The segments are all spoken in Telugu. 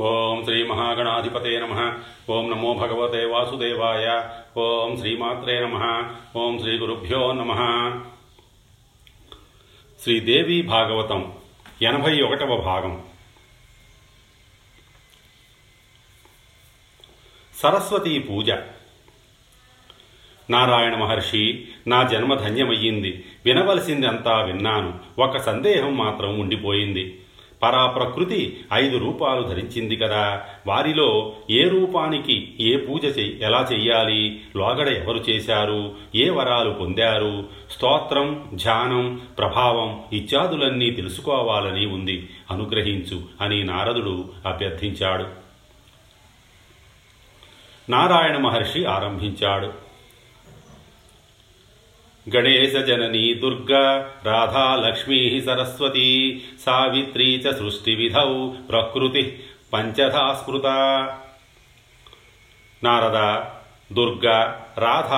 ఓం శ్రీ మహాగణాధిపతే నమ. ఓం నమో భగవతే వాసుదేవాయ. ఓం శ్రీమాత్రే నమ. ఓం శ్రీ గురుభ్యో నమ. శ్రీదేవి భాగవతం ఎనభై ఒకటవ భాగం. సరస్వతీ పూజ. నారాయణ మహర్షి నా జన్మ ధన్యమయ్యింది. వినవలసింది అంతా విన్నాను. ఒక సందేహం మాత్రం ఉండిపోయింది. పరాప్రకృతి ఐదు రూపాలు ధరించింది కదా. వారిలో ఏ రూపానికి ఏ పూజ చెయ్యి ఎలా చెయ్యాలి? లోగడ ఎవరు చేశారు? ఏ వరాలు పొందారు? స్తోత్రం ధ్యానం ప్రభావం ఇత్యాదులన్నీ తెలుసుకోవాలని ఉంది. అనుగ్రహించు అని నారదుడు అభ్యర్థించాడు. నారాయణ మహర్షి ఆరంభించాడు. గణేశజననీ దుర్గా రాధా లక్ష్మీ సరస్వతీ సావిత్రీ చ సృష్టివిధౌ ప్రకృతి పంచధాస్మృత నారద దుర్గా రాధ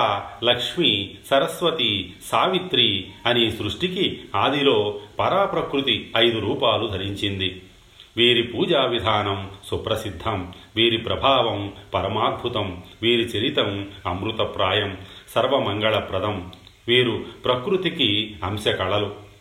లక్ష్మి సరస్వతి సావిత్రి అని సృష్టికి ఆదిలో పరాప్రకృతి ఐదు రూపాలు ధరించింది. వీరి పూజా విధానం సుప్రసిద్ధం వీరి ప్రభావం పరమాద్భుతం వీరి చరితం అమృతప్రాయం సర్వమంగళప్రదం వీరు ప్రకృతికి అంశకళలు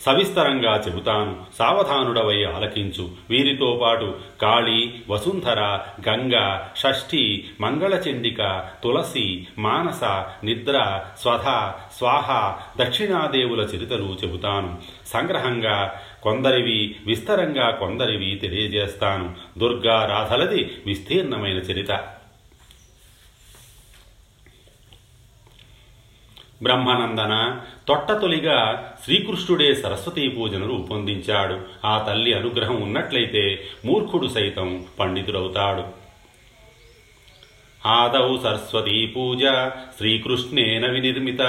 సవిస్తరంగా చెబుతాను సావధానుడవై ఆలకించు. వీరితో పాటు కాళీ వసుంధర గంగ షష్ఠి మంగళచండిక తులసి మానస నిద్ర స్వధ స్వాహ దక్షిణాదేవుల చరితలు చెబుతాను. సంగ్రహంగా కొందరివి విస్తరంగా కొందరివి తెలియజేస్తాను. దుర్గా రాధలది విస్తీర్ణమైన చరిత. బ్రహ్మానందన తొట్టతొలిగా శ్రీకృష్ణుడే సరస్వతీ పూజను రూపొందించాడు. ఆ తల్లి అనుగ్రహం ఉన్నట్లయితే మూర్ఖుడు సైతం పండితుడవుతాడు. ఆదౌ సరస్వతీ పూజ శ్రీకృష్ణేన వినిర్మిత.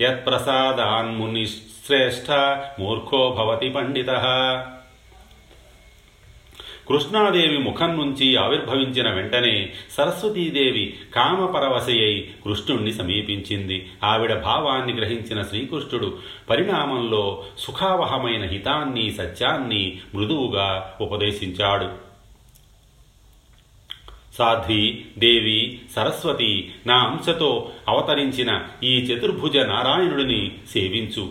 యత్ప్రసాదాన్మునిశ్రేష్ఠ మూర్ఖో భవతి పండిత. కృష్ణాదేవి ముఖం నుంచి ఆవిర్భవించిన వెంటనే సరస్వతీదేవి కామపరవశయై కృష్ణుణ్ణి సమీపించింది. ఆవిడ భావాన్ని గ్రహించిన శ్రీకృష్ణుడు పరిణామంలో సుఖావహమైన హితాన్ని సత్యాన్ని మృదువుగా ఉపదేశించాడు. సాధ్వి దేవి సరస్వతి నా అంశతో అవతరించిన ఈ చతుర్భుజ నారాయణుడిని సేవించు.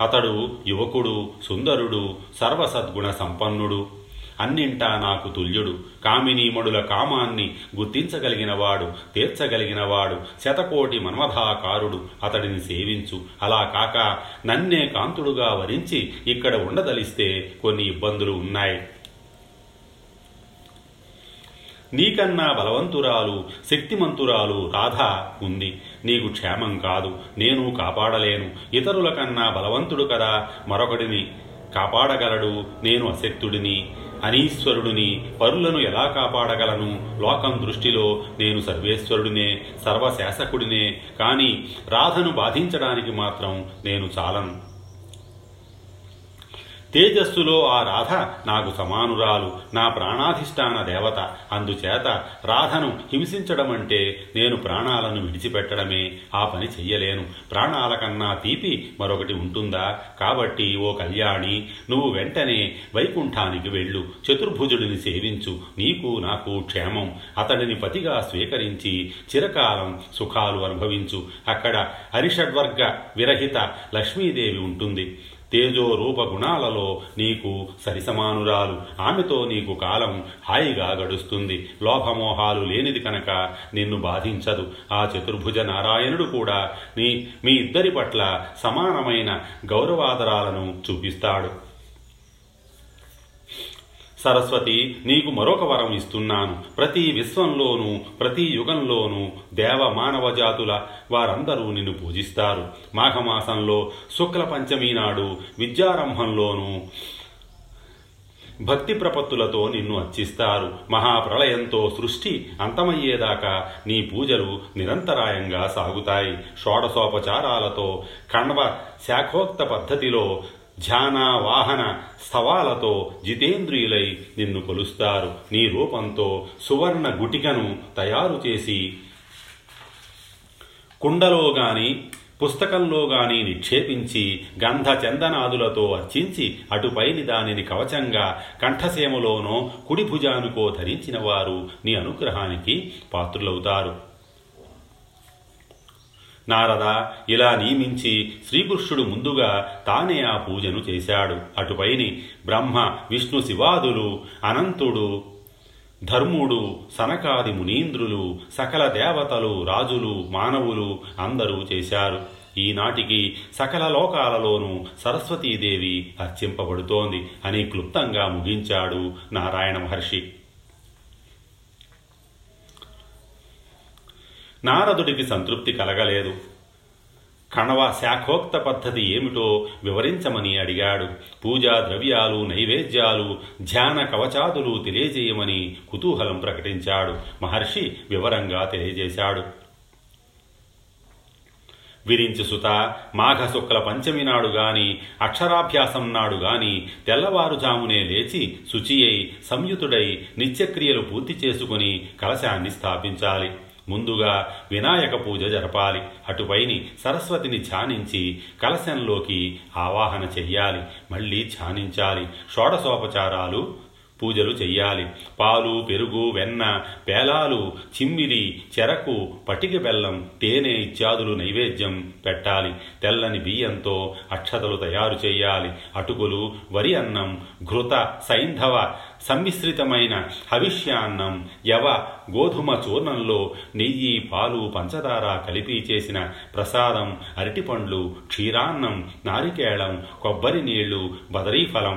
అతడు యువకుడు సుందరుడు సర్వసద్గుణ సంపన్నుడు. అన్నింటా నాకు తుల్యుడు. కామినీమడుల కామాన్ని గుర్తించగలిగినవాడు తీర్చగలిగినవాడు శతకోటి మన్మథాకారుడు. అతడిని సేవించు. అలా కాక నన్నే కాంతుడుగా వరించి ఇక్కడ ఉండదలిస్తే కొన్ని ఇబ్బందులు ఉన్నాయి. నీకన్నా బలవంతురాలు శక్తిమంతురాలు రాధ ఉంది. నీకు క్షేమం కాదు. నేను కాపాడలేను. ఇతరుల కన్నా బలవంతుడు కదా. మరొకడిని కాపాడగలడు. నేను అశక్తుడిని. అనీశ్వరుడిని పరులను ఎలా కాపాడగలను? లోకం దృష్టిలో నేను సర్వేశ్వరుడినే సర్వశాసకుడినే కానీ రాధను బాధించడానికి మాత్రం నేను చాలను. తేజస్సులో ఆ రాధ నాకు సమానురాలు నా ప్రాణాధిష్టాన దేవత. అందుచేత రాధను హింసించడం అంటే నేను ప్రాణాలను విడిచిపెట్టడమే. ఆ పని చెయ్యలేను. ప్రాణాల కన్నా తీపి మరొకటి ఉంటుందా? కాబట్టి ఓ కళ్యాణి నువ్వు వెంటనే వైకుంఠానికి వెళ్ళు. చతుర్భుజుడిని సేవించు. నీకు నాకు క్షేమం. అతడిని పతిగా స్వీకరించి చిరకాలం సుఖాలు అనుభవించు. అక్కడ హరిషడ్వర్గ విరహిత లక్ష్మీదేవి ఉంటుంది. తేజో రూప గుణాలలో నీకు సరిసమానురాలు. ఆమెతో నీకు కాలం హాయిగా గడుస్తుంది. లోభమోహాలు లేనిది కనుక నిన్ను బాధించదు. ఆ చతుర్భుజ నారాయణుడు కూడా నీ మీ ఇద్దరి పట్ల సమానమైన గౌరవాదరాలను చూపిస్తాడు. సరస్వతి నీకు మరొక వరం ఇస్తున్నాను. ప్రతి విశ్వంలోనూ ప్రతి యుగంలోనూ దేవ మానవ జాతుల వారందరూ నిన్ను పూజిస్తారు. మాఘమాసంలో శుక్ల పంచమి నాడు విద్యారంభంలోనూ భక్తి ప్రపత్తులతో నిన్ను అర్చిస్తారు. మహాప్రళయంతో సృష్టి అంతమయ్యేదాకా నీ పూజలు నిరంతరాయంగా సాగుతాయి. షోడశోపచారాలతో కణవ శాఖోక్త పద్ధతిలో ధ్యాన వాహన స్థవాలతో జితేంద్రియులై నిన్ను కొలుస్తారు. నీ రూపంతో సువర్ణ గుటికను తయారు చేసి కుండలో గాని పుస్తకంలో గాని నిక్షేపించి గంధ చందనాదులతో అర్చించి అటుపైని దానిని కవచంగా కంఠసీమలోనో కుడి భుజానుకో ధరించిన వారు నీ అనుగ్రహానికి పాత్రులవుతారు. నారద ఇలా నియమించి శ్రీకృష్ణుడు ముందుగా తానే ఆ పూజను చేశాడు. అటుపైని బ్రహ్మ విష్ణు శివాదులు అనంతుడు ధర్ముడు సనకాది మునీంద్రులు సకల దేవతలు రాజులు మానవులు అందరూ చేశారు. ఈనాటికి సకల లోకాలలోనూ సరస్వతీదేవి అర్చింపబడుతోంది అని క్లుప్తంగా ముగించాడు నారాయణ మహర్షి. నారదుడికి సంతృప్తి కలగలేదు. కణవ శాఖోక్త పద్ధతి ఏమిటో వివరించమని అడిగాడు. పూజా ద్రవ్యాలు నైవేద్యాలు ధ్యాన కవచాదులు తెలియజేయమని కుతూహలం ప్రకటించాడు. మహర్షి వివరంగా తెలియజేశాడు. విరించి సుత మాఘ శుక్ల పంచమి నాడు గాని అక్షరాభ్యాసం నాడు గాని తెల్లవారుజామునే లేచి శుచి అయి సంయుతుడై నిత్యక్రియలు పూర్తి చేసుకుని కలశాన్ని స్థాపించాలి. ముందుగా వినాయక పూజ జరపాలి. అటుపైని సరస్వతిని ధ్యానించి కలశంలోకి ఆవాహన చెయ్యాలి. మళ్ళీ ధ్యానించాలి. షోడశోపచారాలు పూజలు చెయ్యాలి. పాలు పెరుగు వెన్న పేలాలు చిమ్మిరి చెరకు పటిక బెల్లం తేనె ఇత్యాదులు నైవేద్యం పెట్టాలి. తెల్లని బియ్యంతో అక్షతలు తయారు చేయాలి అటుకులు వరి అన్నం ఘృత సైంధవ సమ్మిశ్రితమైన హవిష్యాన్నం యవ గోధుమ చూర్ణంలో నెయ్యి పాలు పంచదార కలిపి చేసిన ప్రసాదం అరటిపండ్లు క్షీరాన్నం నారికేళం కొబ్బరి నీళ్ళు బదరీఫలం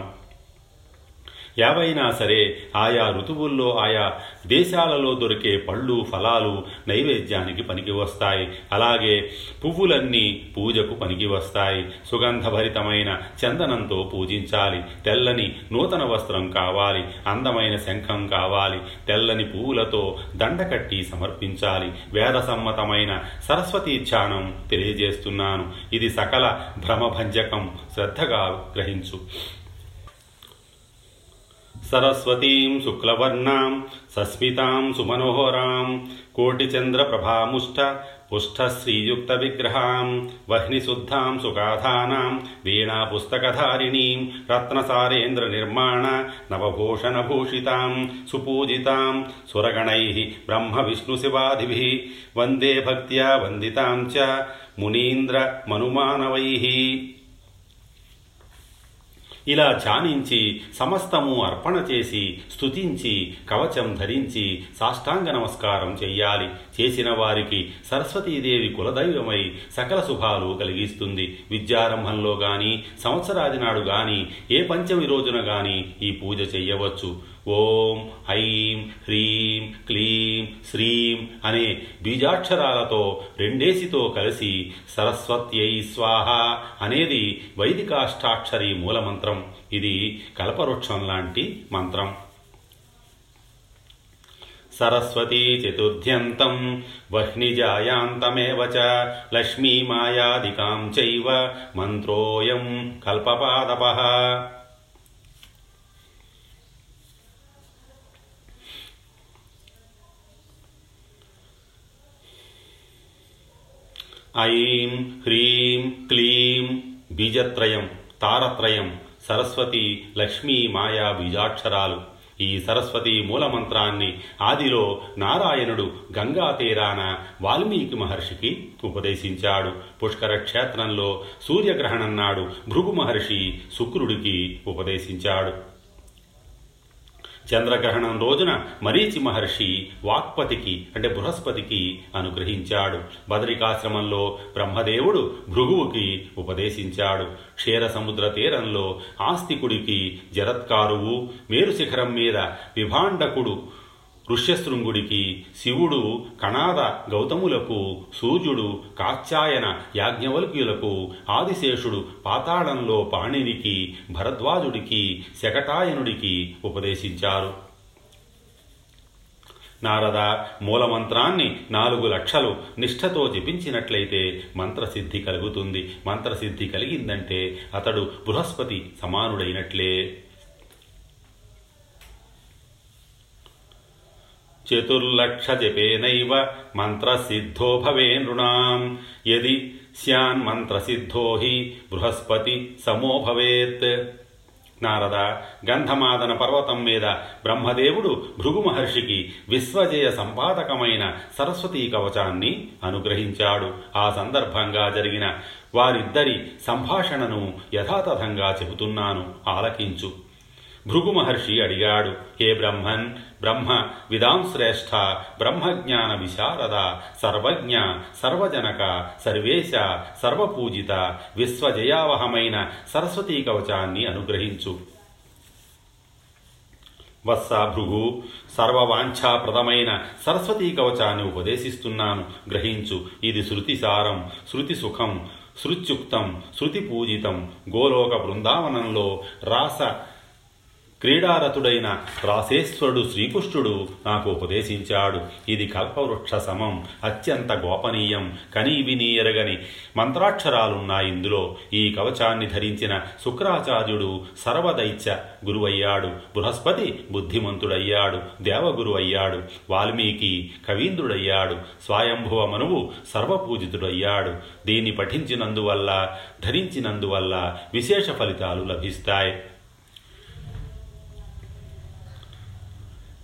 ఏవైనా సరే ఆయా ఋతువుల్లో ఆయా దేశాలలో దొరికే పళ్ళు ఫలాలు నైవేద్యానికి పనికి వస్తాయి. అలాగే పువ్వులన్నీ పూజకు పనికి వస్తాయి. సుగంధభరితమైన చందనంతో పూజించాలి. తెల్లని నూతన వస్త్రం కావాలి. అందమైన శంఖం కావాలి. తెల్లని పువ్వులతో దండకట్టి సమర్పించాలి. వేదసమ్మతమైన సరస్వతీ ధ్యానం తెలియజేస్తున్నాను. ఇది సకల భ్రమభంజకం శ్రద్ధగా గ్రహించు. సరస్వతీం శుక్లవర్ణాం సస్మితాం సుమనోహరాం కోటిచంద్రప్రభాముష్ట పుష్టశ్రీయుక్త విగ్రహాం వహ్నిశుద్ధాం సుగాధానాం వీణాపుస్తకధారిణీం రత్నసారేంద్ర నిర్మాణ నవభూషణభూషితాం సుపూజితాం సురగణై బ్రహ్మ విష్ణు శివాదిభిः వందే ఇలా ధ్యానించి సమస్తము అర్పణ చేసి స్తుతించి కవచం ధరించి సాష్టాంగ నమస్కారం చెయ్యాలి. చేసిన వారికి సరస్వతీదేవి కులదైవమై సకల శుభాలు కలిగిస్తుంది. విద్యారంభంలో గాని సంవత్సరాది నాడు గాని ఏ పంచమి రోజున గాని ఈ పూజ చెయ్యవచ్చు. ఓం ఐం హ్రీం క్లీం శ్రీం అనే బీజాక్షరాలతో రెండేసితో కలిసి సరస్వత్యై స్వాహ అనేది వైదికాష్టాక్షరి మూలమంత్రం. ఇది కల్పవృక్షం లాంటి మంత్రం. సరస్వతీ చతుర్థ్యంతం వహ్నిజాయాంతమేవ చ లక్ష్మీమాయాదికాం చైవ మంత్రోయం కల్పపాదప. ఐం హ్రీం క్లీం బీజత్రయం తారత్రయం సరస్వతి లక్ష్మీ మాయా బీజాక్షరాలు. ఈ సరస్వతి మూలమంత్రాన్ని ఆదిలో నారాయణుడు గంగా తీరాన వాల్మీకి మహర్షికి ఉపదేశించాడు. పుష్కర క్షేత్రంలో సూర్యగ్రహణం నాడు భృగు మహర్షి శుక్రుడికి ఉపదేశించాడు. చంద్రగ్రహణం రోజున మరీచి మహర్షి వాక్పతికి అంటే బృహస్పతికి అనుగ్రహించాడు. బదరికాశ్రమంలో బ్రహ్మదేవుడు భృగువుకి ఉపదేశించాడు. క్షీర సముద్ర తీరంలో ఆస్తికుడికి జరత్కారువు మేరుశిఖరం మీద విభాండకుడు ఋష్యశృంగుడికి శివుడు కణాద గౌతములకు సూర్యుడు కాత్యాయన యాజ్ఞవల్క్యులకు ఆదిశేషుడు పాతాళంలో పాణినికి భరద్వాజుడికి శకటాయనుడికి ఉపదేశించారు. నారద మూలమంత్రాన్ని నాలుగు లక్షలు నిష్ఠతో జపించినట్లయితే మంత్రసిద్ధి కలుగుతుంది. మంత్రసిద్ధి కలిగిందంటే అతడు బృహస్పతి సమానుడైనట్లే. చతుర్లక్షజపేనైవ మంత్రసిద్ధో భవే నృణాం యది స్యాన్మంత్రసిద్ధో హి బృహస్పతి సమో భవేత్ నారద గంధమాదన పర్వతం మీద బ్రహ్మదేవుడు భృగు మహర్షికి విశ్వజయ సంపాదకమైన సరస్వతీ కవచాన్ని అనుగ్రహించాడు ఆ సందర్భంగా జరిగిన వారిద్దరి సంభాషణను యథాతథంగా చెబుతున్నాను। ఆలకించు। భృగు మహర్షి అడిగాడు హే బ్రహ్మన్ బ్రహ్మ విదాం శ్రేష్ఠ బ్రహ్మజ్ఞాన విశారద సర్వజ్ఞ సర్వజనక సర్వేశ సర్వపూజిత విశ్వజయావహమైన సరస్వతీ కవచాన్ని అనుగ్రహించు. వత్స భృగు సర్వవాంఛాప్రదమైన సరస్వతీ కవచాన్ని ఉపదేశిస్తున్నాను గ్రహించు. ఇది శృతిసారం శృతి సుఖం శృత్యుక్తం శృతి పూజితం గోలోక బృందావనంలో రాస క్రీడారతుడైన రాసేశ్వరుడు శ్రీకృష్ణుడు నాకు ఉపదేశించాడు. ఇది కల్పవృక్ష సమం. అత్యంత గోపనీయం. కనీవిని ఎరగని మంత్రాక్షరాలున్నాయి ఇందులో. ఈ కవచాన్ని ధరించిన శుక్రాచార్యుడు సర్వదైత్య గురువయ్యాడు. బృహస్పతి బుద్ధిమంతుడయ్యాడు. దేవగురు అయ్యాడు. వాల్మీకి కవీంద్రుడయ్యాడు. స్వయంభువ మనువు సర్వపూజితుడయ్యాడు. దీన్ని పఠించినందువల్ల ధరించినందువల్ల విశేష ఫలితాలు లభిస్తాయి.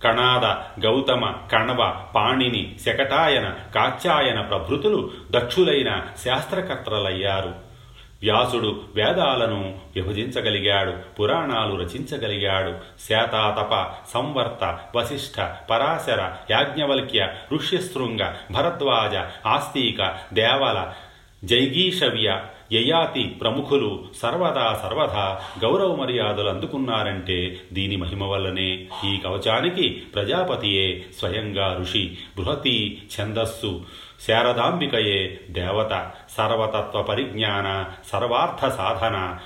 కణాద గౌతమ కణవ పాణిని శకటాయన కాచ్యాయన ప్రభృతులు దక్షులైన శాస్త్రకర్తలయ్యారు. వ్యాసుడు వేదాలను విభజించగలిగాడు పురాణాలు రచించగలిగాడు. శాతాతప సంవర్త వశిష్ఠ పరాశర యాజ్ఞవల్క్య ఋష్యశృంగ భరద్వాజ ఆస్తిక దేవల జైగీషవ్య యయాతి ప్రముఖులు సర్వదా సర్వదా గౌరవ మర్యాదలు అందుకున్నారంటే దీని మహిమ వల్లనే. ఈ కవచానికి ప్రజాపతియే స్వయంగా ఋషి బృహతి ఛందస్సు శారదాంబికయే దేవత సర్వతత్వ పరిజ్ఞాన సర్వార్థ సాధన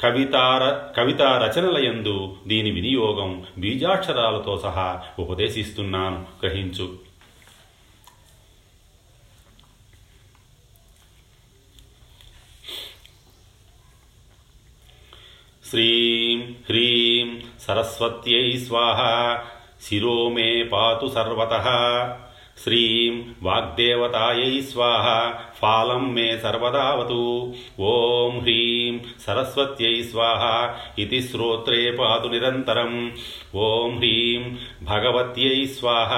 కవితార కవితా రచనలయందు దీని వినియోగం బీజాక్షరాలతో సహా ఉపదేశిస్తున్నాను. గ్రహించు. శ్రీం హ్రీం సరస్వత్యై స్వాహ శిరో మే పాతు సర్వతః శ్రీం వాగ్దేవతాయై స్వాహ ఫాలం మే సర్వదావతు. ఓం హ్రీం సరస్వత్యై స్వాహ ఇది శ్రోత్రే పాదు నిరంతరం. ఓం హ్రీం భగవత్యై స్వాహ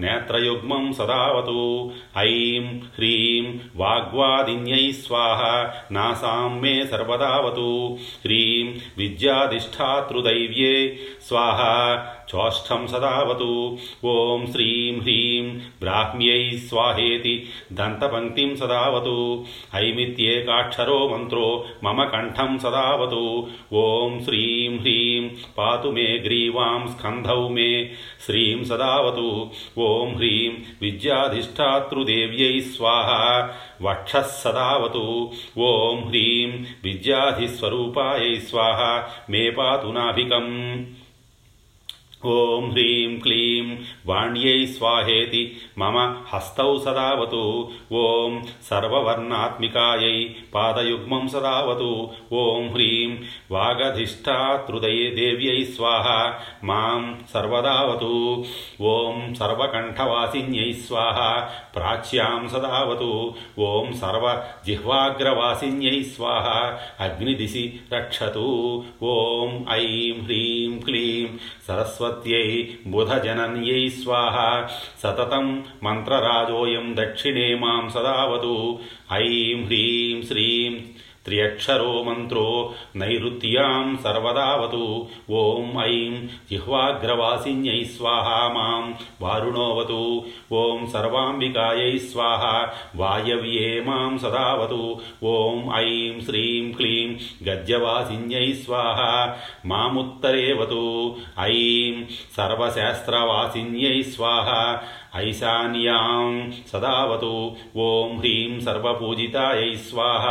నేత్రయుగ్మం సదావతు. ఐం హ్రీం వాగ్వాదిన్యై స్వాహ నాసాం మే సర్వదావతు. హ్రీం విద్యాధిష్టాతృదైవ్యే స్వాహ చోష్టం సదావతు. ఓం శ్రీం హ్రీం బ్రాహ్మ్యై స్వాహేతి దంతపంక్తిం సదావతు. ఐమిత్యేకాక్షరో మంత్రో మమ కంఠం సదావతు. ఓం శ్రీం హ్రీం పాతు మే గ్రీవాం స్కంధౌ మే శ్రీం సదావతు. ఓం హ్రీం విద్యాధిష్టాతృదేవ్యై స్వాహ వక్షः సదావతు. ఓం హ్రీం విద్యాధిస్వరూపాయై స్వాహ మే పాతు నాభికం ఓం హ్రీం క్లీం వాణ్యై స్వాహేతి మమ హస్తౌ సదావతు. ఓం సర్వవర్ణాత్మికాయై పాదయుగ్మం సదావతు. ఓం హ్రీం వాగధిష్టాతృదయే దేవ్యై స్వాహ మాం సర్వదావతు. ఓం సర్వకంఠవాసిన్యై స్వాహ ప్రాచ్యాం సదావతు. ఓం సర్వజిహ్వాగ్రవాసిన్యై స్వాహ అగ్నిదిశి రక్షతు. ఓం ఐం హ్రీం క్లీం సరస్వత్యై బుధజనన్యై స్వాహ సతతం మంత్రరాజోయం దక్షిణే మాం సదావతు ఐం హ్రీం శ్రీం త్రియక్షరో మంత్రో నైరుత్యాం సర్వదావతు. ఓం ఐం జిహ్వాగ్రవాసిన్యై స్వాహ మాం వారుణోవతు. ఓం సర్వాంబికాయై స్వాహ వాయవ్యే మాం సదావతు. ఓం ఐం శ్రీం క్లీం గద్యవాసిన్యై స్వాహ మాముత్తరేవతు. ఐం సర్వశాస్త్రవాసిన్యై స్వాహ ఐశాన్యాం సదావతు ఓం హ్రీం సర్వపూజితాయై స్వాహ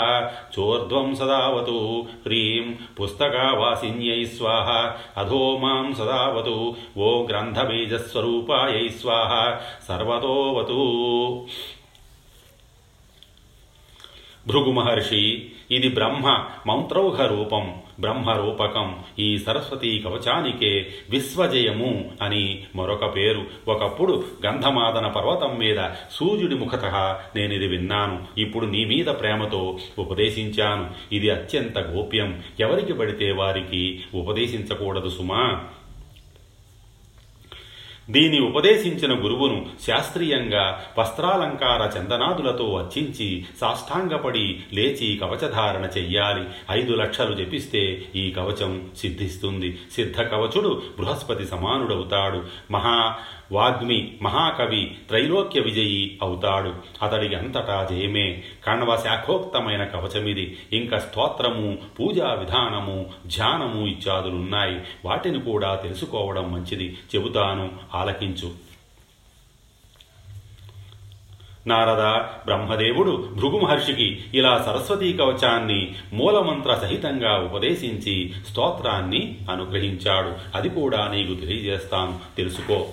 చోర్ధ్వం సదావతు హ్రీం పుస్తకావాసిన్యై స్వాహ అధో మాం సదావతు ఓ గ్రంథబీజస్వరూపాయై స్వాహ సర్వతోవతు భృగు మహర్షి ఇది బ్రహ్మ మంత్రౌఘ రూపం బ్రహ్మరూపకం. ఈ సరస్వతీ కవచానికే విశ్వజయము అని మరొక పేరు. ఒకప్పుడు గంధమాదన పర్వతం మీద సూర్యుడి ముఖత నేనిది విన్నాను. ఇప్పుడు నీ మీద ప్రేమతో ఉపదేశించాను. ఇది అత్యంత గోప్యం. ఎవరికి పడితే వారికి ఉపదేశించకూడదు సుమా. దీని ఉపదేశించిన గురువును శాస్త్రీయంగా వస్త్రాలంకార చందనాదులతో అర్చించి సాష్టాంగపడి లేచి కవచధారణ చెయ్యాలి. ఐదు లక్షలు జపిస్తే ఈ కవచం సిద్ధిస్తుంది. సిద్ధ కవచుడు బృహస్పతి సమానుడవుతాడు. మహా వాగ్మి మహాకవి త్రైలోక్య విజయి అవుతాడు. అతడికి అంతటా జయమే. కణవ శాఖోక్తమైన కవచమిది. ఇంకా స్తోత్రము పూజా విధానము ధ్యానము ఇత్యాదులున్నాయి. వాటిని కూడా తెలుసుకోవడం మంచిది. చెబుతాను ఆలకించు. నారద బ్రహ్మదేవుడు భృగు మహర్షికి ఇలా సరస్వతీ కవచాన్ని మూలమంత్ర సహితంగా ఉపదేశించి స్తోత్రాన్ని అనుగ్రహించాడు. అది కూడా నీకు తెలియజేస్తాను. తెలుసుకో.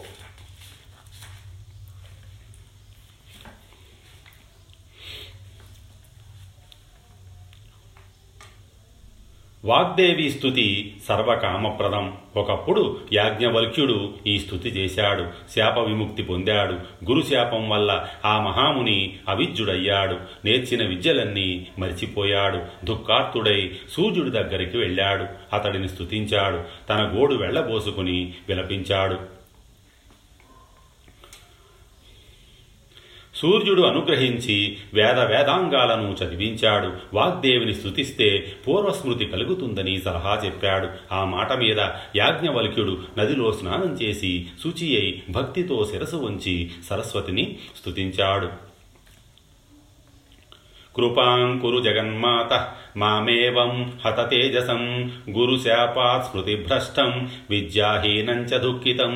వాగ్దేవి స్థుతి సర్వకామప్రదం. ఒకప్పుడు యాజ్ఞవల్క్యుడు ఈ స్థుతి చేశాడు. శాప విముక్తి పొందాడు. గురుశాపం వల్ల ఆ మహాముని అవిద్యుడయ్యాడు. నేర్చిన విద్యలన్నీ మరిచిపోయాడు. దుఃఖార్తుడై సూర్యుడి దగ్గరికి వెళ్ళాడు. అతడిని స్థుతించాడు తన గోడు వెళ్ళబోసుకుని విలపించాడు. సూర్యుడు అనుగ్రహించి వేద వేదాంగాలను చదివించాడు. వాగ్దేవిని స్థుతిస్తే పూర్వస్మృతి కలుగుతుందని సలహా చెప్పాడు. ఆ మాట మీద యాజ్ఞవల్క్యుడు నదిలో స్నానం చేసి శుచి అయి భక్తితో శిరసు ఉంచి సరస్వతిని స్థుతించాడు కృపాం కురు జగన్మాత మామేవం హత తేజసం గురుశాపాత్ స్మృతిభ్రష్టం విద్యాహీనం చ దుఃఖితం.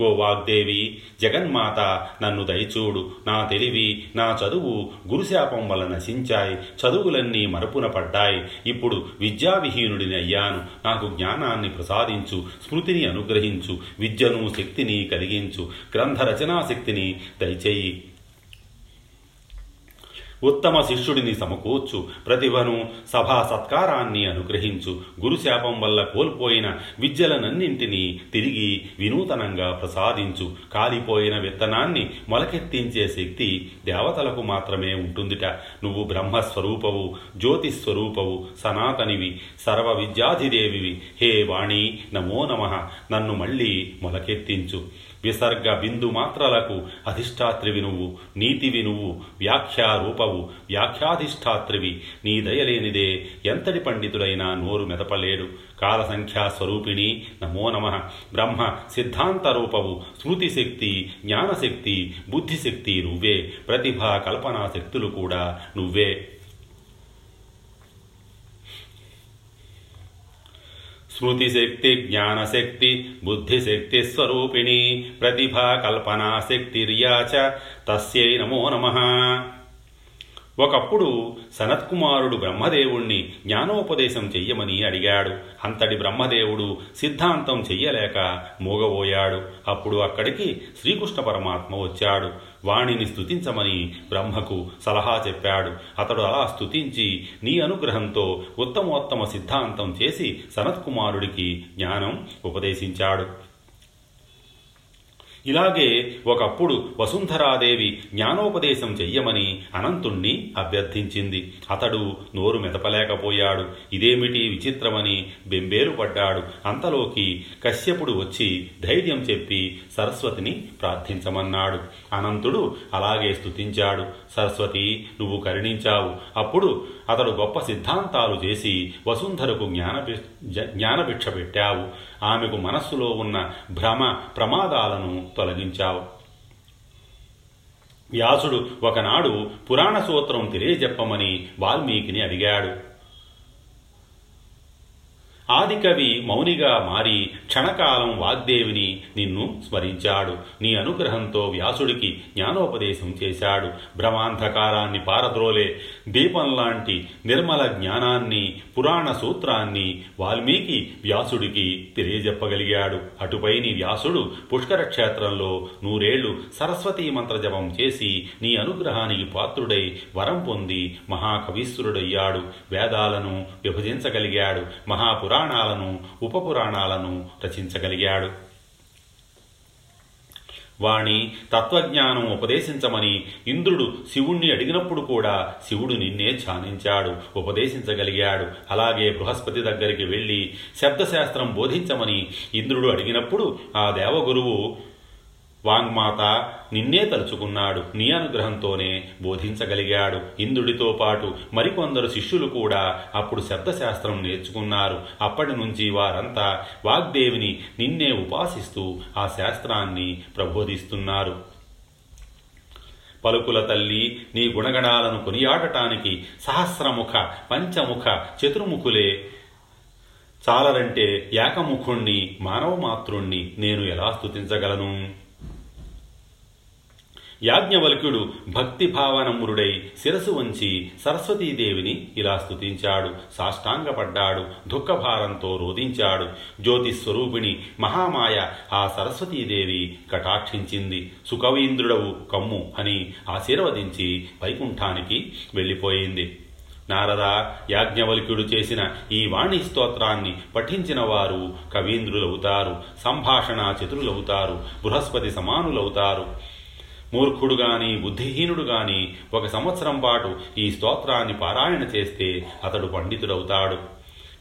ఓ వాగ్దేవి జగన్మాత నన్ను దయచూడు. నా తెలివి నా చదువు గురుశాపం వల్ల నశించాయి. చదువులన్నీ మరపున పడ్డాయి. ఇప్పుడు విద్యావిహీనుడిని అయ్యాను. నాకు జ్ఞానాన్ని ప్రసాదించు స్మృతిని అనుగ్రహించు విద్యను శక్తిని కలిగించు గ్రంథ రచనా శక్తిని దయచేయి. ఉత్తమ శిష్యుడిని సమకూర్చు. ప్రతిభను సభా సత్కారాన్ని అనుగ్రహించు. గురుశాపం వల్ల కోల్పోయిన విద్యలనన్నింటినీ తిరిగి వినూతనంగా ప్రసాదించు. కాలిపోయిన విత్తనాన్ని మొలకెత్తించే శక్తి దేవతలకు మాత్రమే ఉంటుందిట. నువ్వు బ్రహ్మస్వరూపవు జ్యోతిస్వరూపవు సనాతనివి సర్వ విద్యాధిదేవివి హే వాణి నమో నమ. నన్ను మళ్ళీ మొలకెత్తించు. విసర్గ బిందు మాత్రలకు అధిష్టాత్రివి నువ్వు నీతివి నువ్వు వ్యాఖ్యారూపవు వ్యాఖ్యాధిష్టాత్రివి నీ దయలేనిదే ఎంతటి పండితుడైనా నోరు మెదపలేడు. కాలసంఖ్యా స్వరూపిణి నమో నమ. బ్రహ్మ సిద్ధాంత రూపవు స్మృతి జ్ఞానశక్తి బుద్ధిశక్తి నువ్వే ప్రతిభా కల్పనా శక్తులు కూడా నువ్వే. శృతిశక్తి జ్ఞానశక్తి బుద్ధిశక్తి స్వరూపిణి ప్రతిభా కల్పనా శక్తిర్యా చ తస్యై నమో నమ ఒకప్పుడు సనత్కుమారుడు బ్రహ్మదేవుణ్ణి జ్ఞానోపదేశం చెయ్యమని అడిగాడు. అంతటి బ్రహ్మదేవుడు సిద్ధాంతం చెయ్యలేక మూగబోయాడు. అప్పుడు అక్కడికి శ్రీకృష్ణ పరమాత్మ వచ్చాడు. వాణిని స్థుతించమని బ్రహ్మకు సలహా చెప్పాడు. అతడు అలా స్తుతించి నీ అనుగ్రహంతో ఉత్తమోత్తమ సిద్ధాంతం చేసి సనత్కుమారుడికి జ్ఞానం ఉపదేశించాడు. ఇలాగే ఒకప్పుడు వసుంధరాదేవి జ్ఞానోపదేశం చెయ్యమని అనంతుణ్ణి అభ్యర్థించింది. అతడు నోరు మెదపలేకపోయాడు. ఇదేమిటి విచిత్రమని బెంబేలు పడ్డాడు. అంతలోకి కశ్యపుడు వచ్చి ధైర్యం చెప్పి సరస్వతిని ప్రార్థించమన్నాడు. అనంతుడు అలాగే స్తుతించాడు. సరస్వతి నువ్వు కరుణించావు. అప్పుడు అతడు గొప్ప సిద్ధాంతాలు చేసి వసుంధరకు జ్ఞానభి జ్ఞానభిక్ష పెట్టావు. ఆమెకు మనస్సులో ఉన్న భ్రమ ప్రమాదాలను తొలగించావు. వ్యాసుడు ఒకనాడు పురాణ సూత్రం తెలియజెప్పమని వాల్మీకిని అడిగాడు. ఆదికవి మౌనిగా మారి క్షణకాలం వాగ్దేవిని నిన్ను స్మరించాడు. నీ అనుగ్రహంతో వ్యాసుడికి జ్ఞానోపదేశం చేశాడు. భ్రమాంధకారాన్ని పారద్రోలే. దీపంలాంటి నిర్మల జ్ఞానాన్ని పురాణ సూత్రాన్ని వాల్మీకి వ్యాసుడికి తెలియజెప్పగలిగాడు. అటుపై నీ వ్యాసుడు పుష్కర క్షేత్రంలో నూరేళ్ళు సరస్వతీ మంత్రజపం చేసి నీ అనుగ్రహానికి పాత్రుడై వరం పొంది మహాకవీశ్వరుడయ్యాడు. వేదాలను విభజించగలిగాడు. పురాణాలను ఉపపురాణాలను రచించగలిగాడు. వాణి తత్వజ్ఞానం ఉపదేశించమని ఇంద్రుడు శివుణ్ణి అడిగినప్పుడు కూడా శివుడు నిన్నే ధ్యానించాడు ఉపదేశించగలిగాడు. అలాగే బృహస్పతి దగ్గరికి వెళ్ళి శబ్దశాస్త్రం బోధించమని ఇంద్రుడు అడిగినప్పుడు ఆ దేవగురువు వాంగ్మాత నిన్నే తలుచుకున్నాడు నీ అనుగ్రహంతోనే బోధించగలిగాడు. ఇంద్రుడితో పాటు మరికొందరు శిష్యులు కూడా అప్పుడు శబ్దశాస్త్రం నేర్చుకున్నారు. అప్పటి నుంచి వారంతా వాగ్దేవిని నిన్నే ఉపాసిస్తూ ఆ శాస్త్రాన్ని ప్రబోధిస్తున్నారు. పలుకుల తల్లి నీ గుణగణాలను కొనియాడటానికి సహస్రముఖ పంచముఖ చతుర్ముఖులే. చాలరంటే ఏకముఖుణ్ణి మానవ మాతృణ్ణి నేను ఎలా స్థుతించగలను యాజ్ఞవల్క్యుడు భక్తి భావనమురుడై శిరసు వంచి సరస్వతీదేవిని ఇలా స్తుతించాడు. సాష్టాంగపడ్డాడు. దుఃఖభారంతో రోధించాడు. జ్యోతిస్వరూపిణి మహామాయ ఆ సరస్వతీదేవి కటాక్షించింది. సుకవీంద్రుడవు కమ్ము అని ఆశీర్వదించి వైకుంఠానికి వెళ్ళిపోయింది. నారద యాజ్ఞవల్క్యుడు చేసిన ఈ వాణి స్తోత్రాన్ని పఠించిన వారు కవీంద్రులవుతారు. సంభాషణ చతురులవుతారు బృహస్పతి సమానులవుతారు. మూర్ఖుడు గాని బుద్ధిహీనుడు గాని ఒక సంవత్సరం పాటు ఈ స్తోత్రాన్ని పారాయణ చేస్తే అతడు పండితుడవుతాడు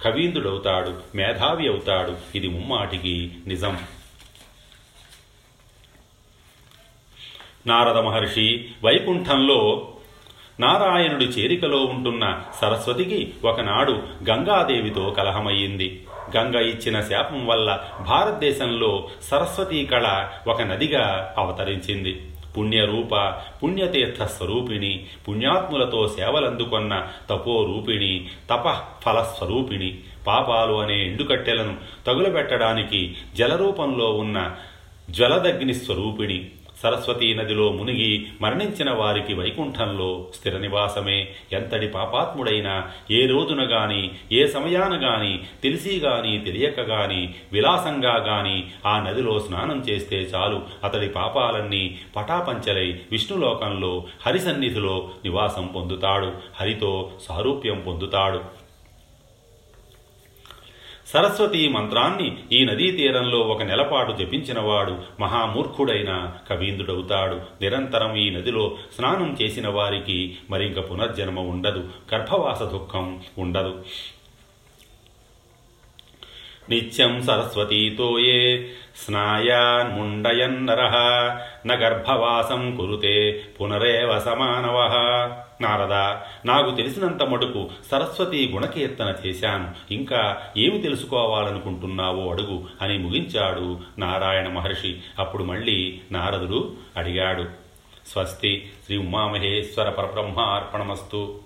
కవీంద్రుడవుతాడు మేధావి అవుతాడు. ఇది ముమ్మాటికి నిజం. నారద మహర్షి వైకుంఠంలో నారాయణుడి చేరికలో ఉంటున్న సరస్వతికి ఒకనాడు గంగాదేవితో కలహమయ్యింది. గంగ ఇచ్చిన శాపం వల్ల భారతదేశంలో సరస్వతీ కళ ఒక నదిగా అవతరించింది. పుణ్యరూప పుణ్యతీర్థ స్వరూపిణి పుణ్యాత్ములతో సేవలందుకొన్న తపోరూపిణి తప ఫలస్వరూపిణి పాపాలు అనే ఎండుకట్టెలను తగులబెట్టడానికి జలరూపంలో ఉన్న జ్వలదగ్ని స్వరూపిణి సరస్వతీ నదిలో మునిగి మరణించిన వారికి వైకుంఠంలో స్థిర నివాసమే. ఎంతటి పాపాత్ముడైనా ఏ రోజున గాని ఏ సమయాన గాని తెలిసి గాని తెలియక గాని విలాసంగా గాని ఆ నదిలో స్నానం చేస్తే చాలు. అతడి పాపాలన్నీ పటాపంచలై విష్ణులోకంలో హరి సన్నిధిలో నివాసం పొందుతాడు. హరితో సారూప్యం పొందుతాడు. సరస్వతి మంత్రాన్ని ఈ నదీ తీరంలో ఒక నెలపాటు జపించినవాడు మహామూర్ఖుడైన కవీంద్రుడవుతాడు. నిరంతరం ఈ నదిలో స్నానం చేసిన వారికి మరింక పునర్జన్మ ఉండదు. గర్భవాస దుఃఖం ఉండదు. నిత్యం సరస్వతీతోయే స్నాయాన్ముండయన్నర న గర్భవాసం కురుతే పునరేవ సమానవ నారద నాకు తెలిసినంత మటుకు సరస్వతి గుణకీర్తన చేశాను. ఇంకా ఏమి తెలుసుకోవాలనుకుంటున్నావో అడుగు అని ముగించాడు నారాయణ మహర్షి. అప్పుడు మళ్ళీ నారదుడు అడిగాడు స్వస్తి శ్రీ ఉమామహేశ్వర పరబ్రహ్మ అర్పణమస్తు